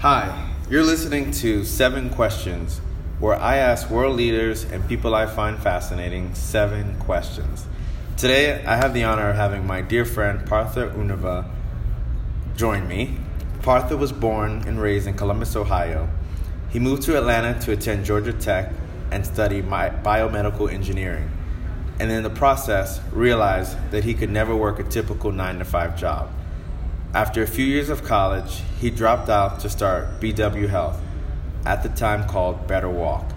Hi, you're listening to Seven Questions, where I ask world leaders and people I find fascinating seven questions. Today, I have the honor of having my dear friend Partha Unnava join me. Partha was born and raised in Columbus, Ohio. He moved to Atlanta to attend Georgia Tech and study biomedical engineering, and in the process, realized that he could never work a typical 9 to 5 job. After a few years of college, he dropped out to start BW Health, at the time called Better Walk.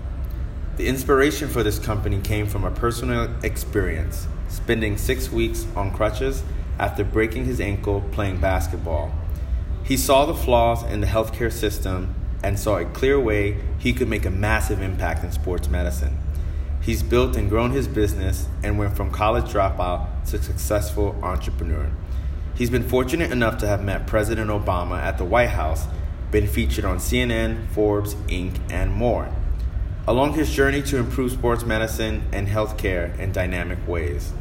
The inspiration for this company came from a personal experience, spending six weeks on crutches after breaking his ankle playing basketball. He saw the flaws in the healthcare system and saw a clear way he could make a massive impact in sports medicine. He's built and grown his business and went from college dropout to successful entrepreneur. He's been fortunate enough to have met President Obama at the White House, been featured on CNN, Forbes, Inc., and more. Along his journey to improve sports medicine and healthcare in dynamic ways.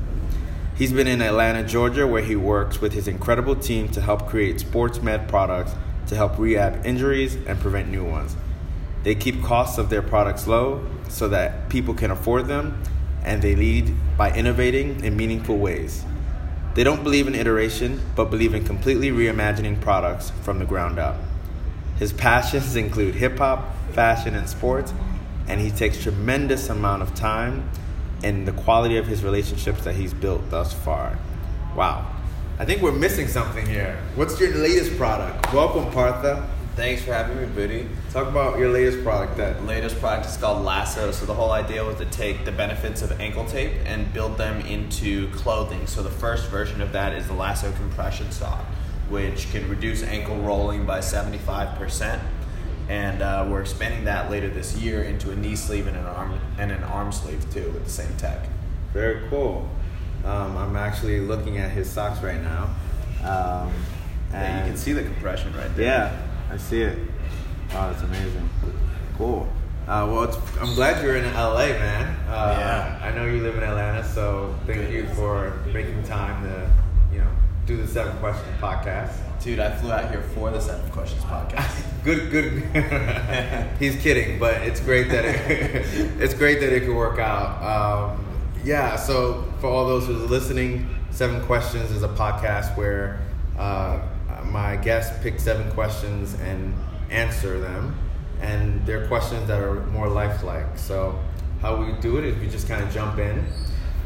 He's been in Atlanta, Georgia, where he works with his incredible team to help create sports med products to help rehab injuries and prevent new ones. They keep costs of their products low so that people can afford them, and they lead by innovating in meaningful ways. They don't believe in iteration, but believe in completely reimagining products from the ground up. His passions include hip hop, fashion, and sports, and he takes tremendous amount of time in the quality of his relationships that he's built thus far. Wow. I think we're missing something here. What's your latest product? Welcome, Partha. Thanks for having me, Booty. Talk about your latest product. That latest product is called Lasso. So the whole idea was to take the benefits of ankle tape and build them into clothing. So the first version of that is the Lasso compression sock, which can reduce ankle rolling by seventy five percent. And uh, we're expanding that later this year into a knee sleeve and an arm and an arm sleeve too with the same tech. Very cool. Um, I'm actually looking at his socks right now. Um, yeah, you can see the compression right there. Yeah. I see it. Wow, that's amazing. Cool. Uh, well, I'm glad you're in LA, man. Uh, yeah. I know you live in Atlanta, so thank good. you for making time to, you know, do the Seven Questions podcast. Dude, I flew out here for the Seven Questions podcast. good, good. He's kidding, but it's great that it, it's great that it could work out. Um, yeah. So for all those who are listening, Seven Questions is a podcast where. Uh, my guests pick seven questions and answer them, and they're questions that are more lifelike. So how we do it is we just kind of jump in,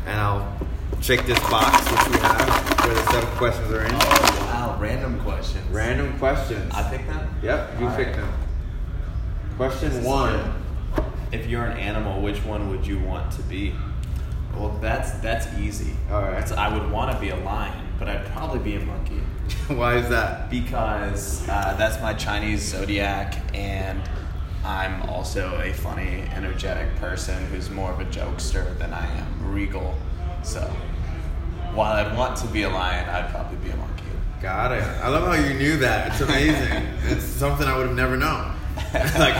and I'll check this box which we have where the seven questions are in. Oh wow! Random questions. Random questions. I pick them. Yep, you All pick right. them. Question one. If you're an animal, which one would you want to be? Well, that's that's easy. All right. I would want to be a lion, but I'd probably be a monkey. Why is that? Because uh, that's my Chinese zodiac, and I'm also a funny, energetic person who's more of a jokester than I am regal. So, while I'd want to be a lion, I'd probably be a monkey. Got it. I love how you knew that. It's amazing. it's something I would have never known. like,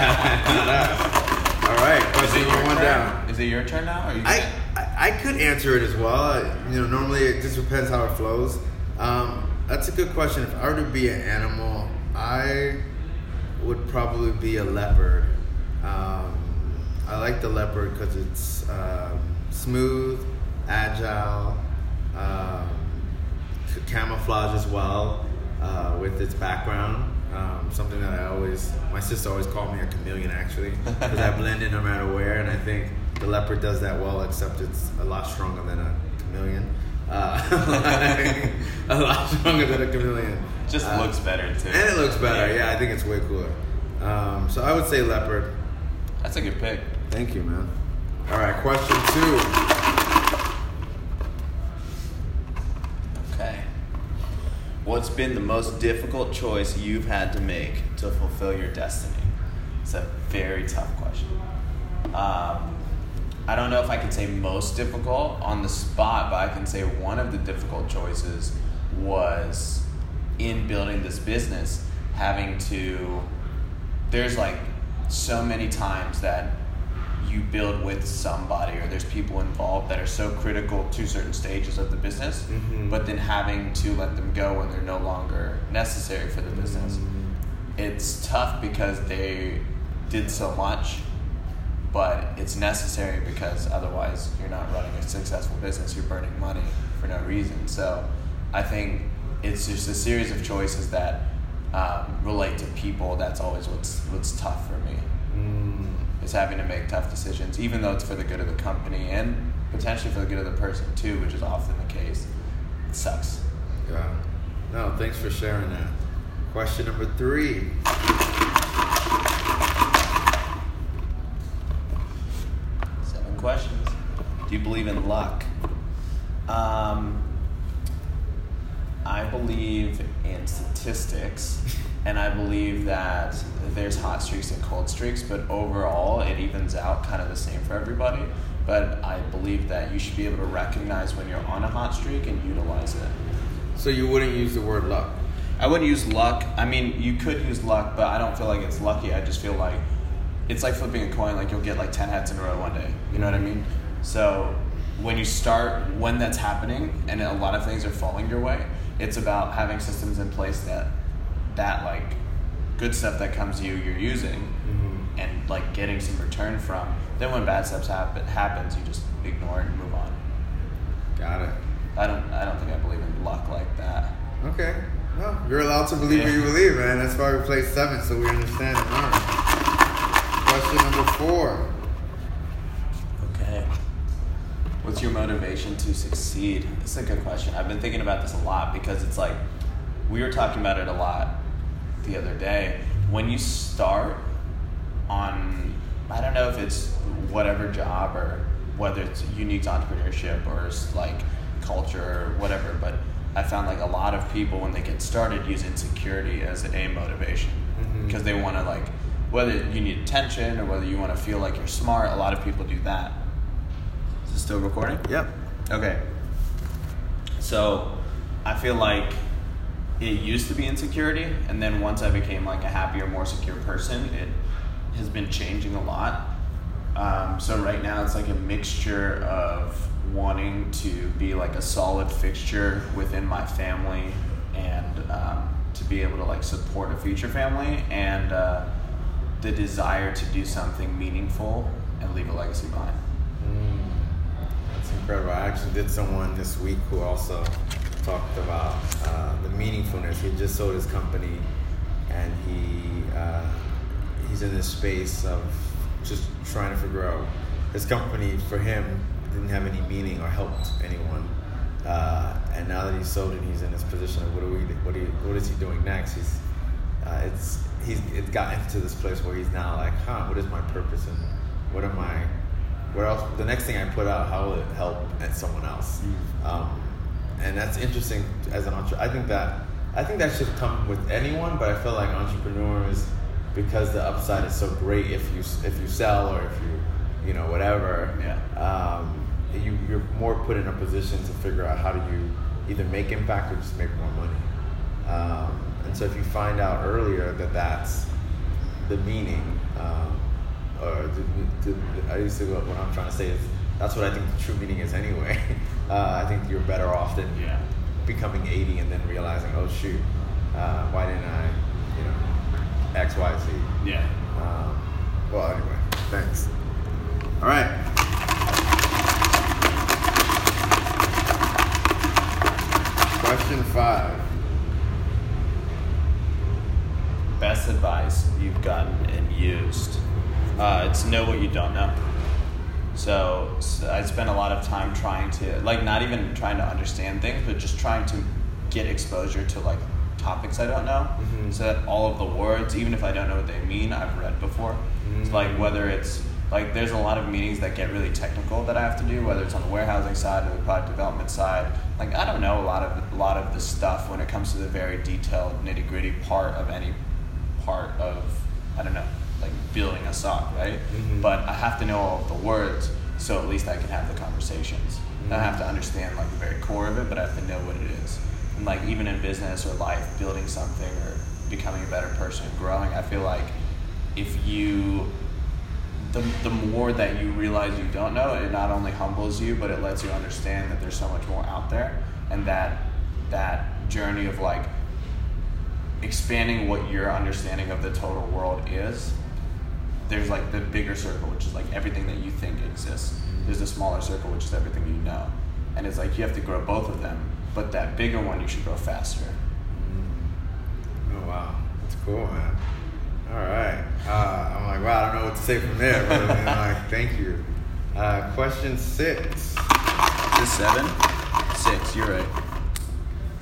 all right, question number one turn? down. Is it your turn now? I, I, I could answer it as well. You know, normally it just depends how it flows. Um, that's a good question. If I were to be an animal, I would probably be a leopard. Um, I like the leopard because it's um, smooth, agile, um, camouflage as well uh, with its background. Um, something that I always, my sister always called me a chameleon actually, because I blend in no matter where, and I think the leopard does that well, except it's a lot stronger than a chameleon. Uh, a lot stronger than a chameleon. Just uh, looks better too. And it looks better. Yeah, I think it's way cooler. Um, so I would say leopard. That's a good pick. Thank you, man. All right, question two. Okay. What's been the most difficult choice you've had to make to fulfill your destiny? It's a very tough question. Um, I don't know if I can say most difficult on the spot, but I can say one of the difficult choices was in building this business, having to, there's like so many times that you build with somebody or there's people involved that are so critical to certain stages of the business, mm-hmm. but then having to let them go when they're no longer necessary for the business. Mm-hmm. it's tough because they did so much, but it's necessary because otherwise you're not running a successful business. You're burning money for no reason. So I think it's just a series of choices that um, relate to people. That's always what's what's tough for me. Mm. Is having to make tough decisions, even though it's for the good of the company and potentially for the good of the person too, which is often the case. It sucks. Yeah. No, thanks for sharing that. Question number three. Seven questions. Do you believe in luck? Um, I believe in statistics, and I believe that there's hot streaks and cold streaks, but overall it evens out kind of the same for everybody. But I believe that you should be able to recognize when you're on a hot streak and utilize it. So you wouldn't use the word luck. I wouldn't use luck. I mean, you could use luck, but I don't feel like it's lucky. I just feel like it's like flipping a coin. Like you'll get like ten heads in a row one day. You know what I mean? So when you start, when that's happening, and a lot of things are falling your way, it's about having systems in place that that like good stuff that comes to you you're using Mm-hmm. and like getting some return from. Then when bad stuff happen, happens, you just ignore it and move on. Got it. I don't. I don't think I believe in luck like that. Okay. Well, you're allowed to believe what you believe, man. That's why we play seven, so we understand. Question number four. Okay. What's your motivation to succeed? It's a good question. I've been thinking about this a lot because it's like we were talking about it a lot the other day. When you start on, I don't know if it's whatever job or whether it's unique to entrepreneurship or like culture or whatever, but I found like a lot of people when they get started use insecurity as a motivation Mhm. because they want to like whether you need attention or whether you want to feel like you're smart. A lot of people do that. Still recording? Yep. Okay. So I feel like it used to be insecurity, and then once I became like a happier, more secure person, it has been changing a lot. Um, so right now it's like a mixture of wanting to be like a solid fixture within my family and um, to be able to like support a future family and uh, the desire to do something meaningful and leave a legacy behind. Incredible. I actually did someone this week who also talked about uh, the meaningfulness. He just sold his company, and he uh, he's in this space of just trying to figure out his company for him didn't have any meaning or helped anyone. Uh, and now that he's sold it, he's in this position of what are we, what, are you, what is he doing next? He's uh, it's he's it's gotten to this place where he's now like, huh, what is my purpose and what am I? What else? The next thing I put out, how will it help someone else? Um, and that's interesting as an entrepreneur. I think that I think that should come with anyone, but I feel like entrepreneurs, because the upside is so great if you if you sell or if you you know whatever. Yeah. Um, you you're more put in a position to figure out how do you either make impact or just make more money. Um, and so if you find out earlier that that's the meaning, um, the, the, I used to go, what I'm trying to say is that's what I think the true meaning is anyway. Uh, I think you're better off than Yeah. becoming 80 and then realizing, oh shoot, uh, why didn't I, you know, X, Y, Z. Yeah. Um, well, anyway, thanks. All right. Question five. best advice you've gotten and used? Uh, it's know what you don't know. So, so I spend a lot of time trying to, like, not even trying to understand things, but just trying to get exposure to like topics I don't know. Mhm. So that all of the words, even if I don't know what they mean, I've read before. Mm. So like whether it's like there's a lot of meetings that get really technical that I have to do, whether it's on the warehousing side or the product development side. Like I don't know a lot of a lot of the stuff when it comes to the very detailed nitty gritty part of any part of I don't know like building a sock, right? Mhm. But I have to know all of the words, so at least I can have the conversations. I don't have to understand like the very core of it, but I have to know what it is. And like even in business or life, building something or becoming a better person, growing, I feel like if you the, the more that you realize you don't know, it not only humbles you, but it lets you understand that there's so much more out there, and that that journey of like expanding what your understanding of the total world is, there's like the bigger circle, which is like everything that you think exists. There's a smaller circle, which is everything you know. And it's like you have to grow both of them, but that bigger one you should grow faster. Oh wow, that's cool, man. All right, uh, I'm like, wow, I don't know what to say from there, but I'm like, thank you. Uh, question six. Is seven? Six. You're right.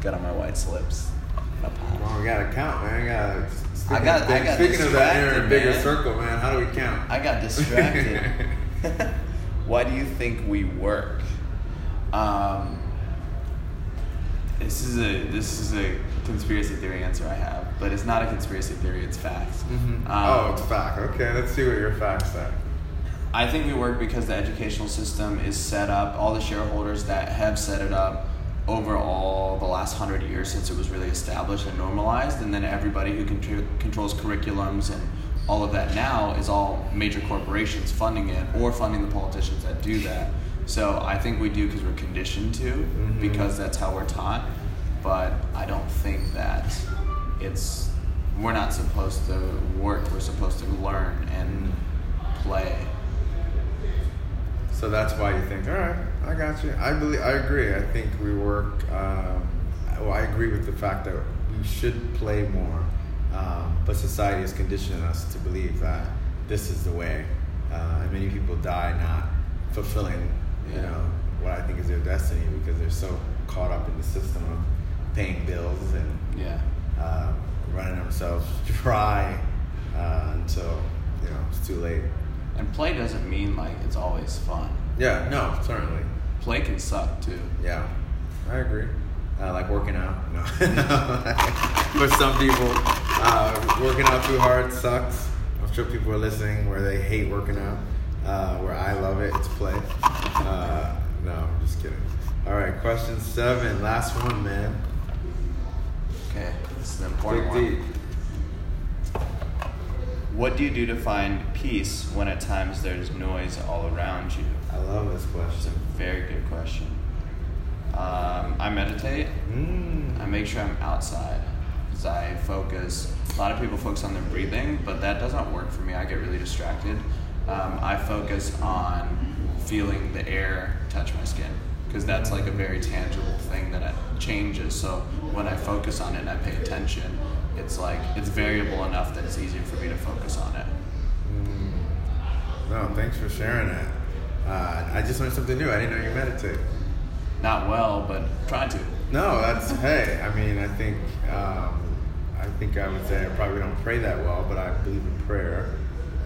Got on my white slips. Well, we gotta count, man. We gotta. Speaking, I got- of, I got speaking of that distracted, bigger man. circle, man, how do we count? I got distracted. Why do you think we work? Um, this is a this is a conspiracy theory answer I have, but it's not a conspiracy theory. It's facts. Mhm. Um, oh, it's fact. Okay, let's see what your facts are. I think we work because the educational system is set up, all the shareholders that have set it up over all the last hundred years since it was really established and normalized, and then everybody who contr- controls curriculums and all of that now is all major corporations funding it or funding the politicians that do that. So I think we do because we're conditioned to, Mhm. because that's how we're taught. But I don't think that it's we're not supposed to work. We're supposed to learn and play. So that's why you think, all right, I got you. I believe, I agree. I think we work. Um, well, I agree with the fact that we should play more, um, but society is conditioning us to believe that this is the way, uh, and many people die not fulfilling, you know, what I think is their destiny because they're so caught up in the system of paying bills and Yeah. uh, running themselves dry uh, until you know it's too late. And play doesn't mean like it's always fun. Yeah, no, certainly. Play can suck too. Yeah, I agree. Uh, like working out. No. For some people, uh, working out too hard sucks. I'm sure people are listening where they hate working out. Uh, where I love it, it's play. Uh, no, I'm just kidding. All right, question seven, last one, man. Okay, this is an important Dig one. deep. What do you do to find peace when at times there's noise all around you? I love this It's question. a very good question. Um, I meditate. Mm. I make sure I'm outside because I focus. A lot of people focus on their breathing, but that doesn't work for me. I get really distracted. Um, I focus on feeling the air touch my skin because that's like a very tangible thing that it changes. So when I focus on it and I pay attention, it's like it's variable enough that it's easier for me to focus on it. Mm. No, thanks for sharing that. Uh, I just learned something new. I didn't know you meditate. Not well, but try to. No, that's hey. I mean, I think um, I think I would say I probably don't pray that well, but I believe in prayer,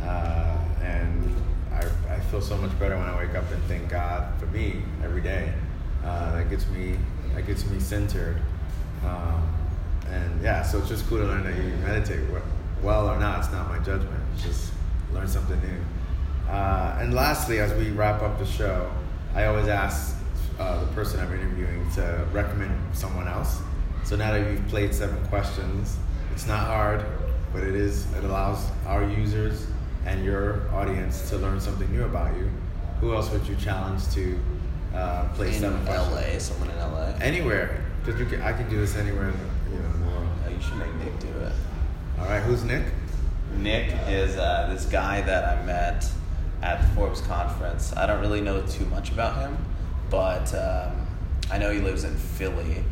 uh, and I, I feel so much better when I wake up and thank God for me every day. Uh, that gets me that gets me centered, um, and yeah. So it's just cool to learn that you meditate well or not. It's not my judgment. It's just learn something new. Uh, and lastly, as we wrap up the show, I always ask uh, the person I'm interviewing to recommend someone else. So now that you've played seven questions, it's not hard, but it is. It allows our users and your audience to learn something new about you. Who else would you challenge to uh, play In seven questions? LA, someone in LA. Anywhere, because you can, I can do this anywhere in the, you know, the world. Oh, you should make Nick do it. All right, who's Nick? Nick is uh, this guy that I met at the Forbes conference. I don't really know too much about him, but um, I know he lives in Philly.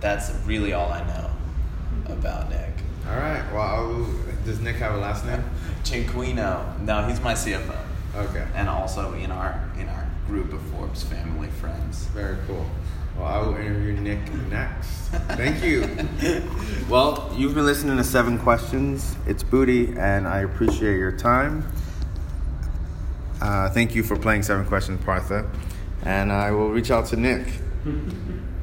That's really all I know about Nick. All right. Well, does Nick have a last name? Cinquino. No, he's my CFO, Okay. and also in our in our group of Forbes family friends. Very cool. Well, I will interview Nick next. Thank you. well, you've been listening to Seven Questions. It's Booty, and I appreciate your time. Uh, thank you for playing Seven Questions, Partha. And I will reach out to Nick.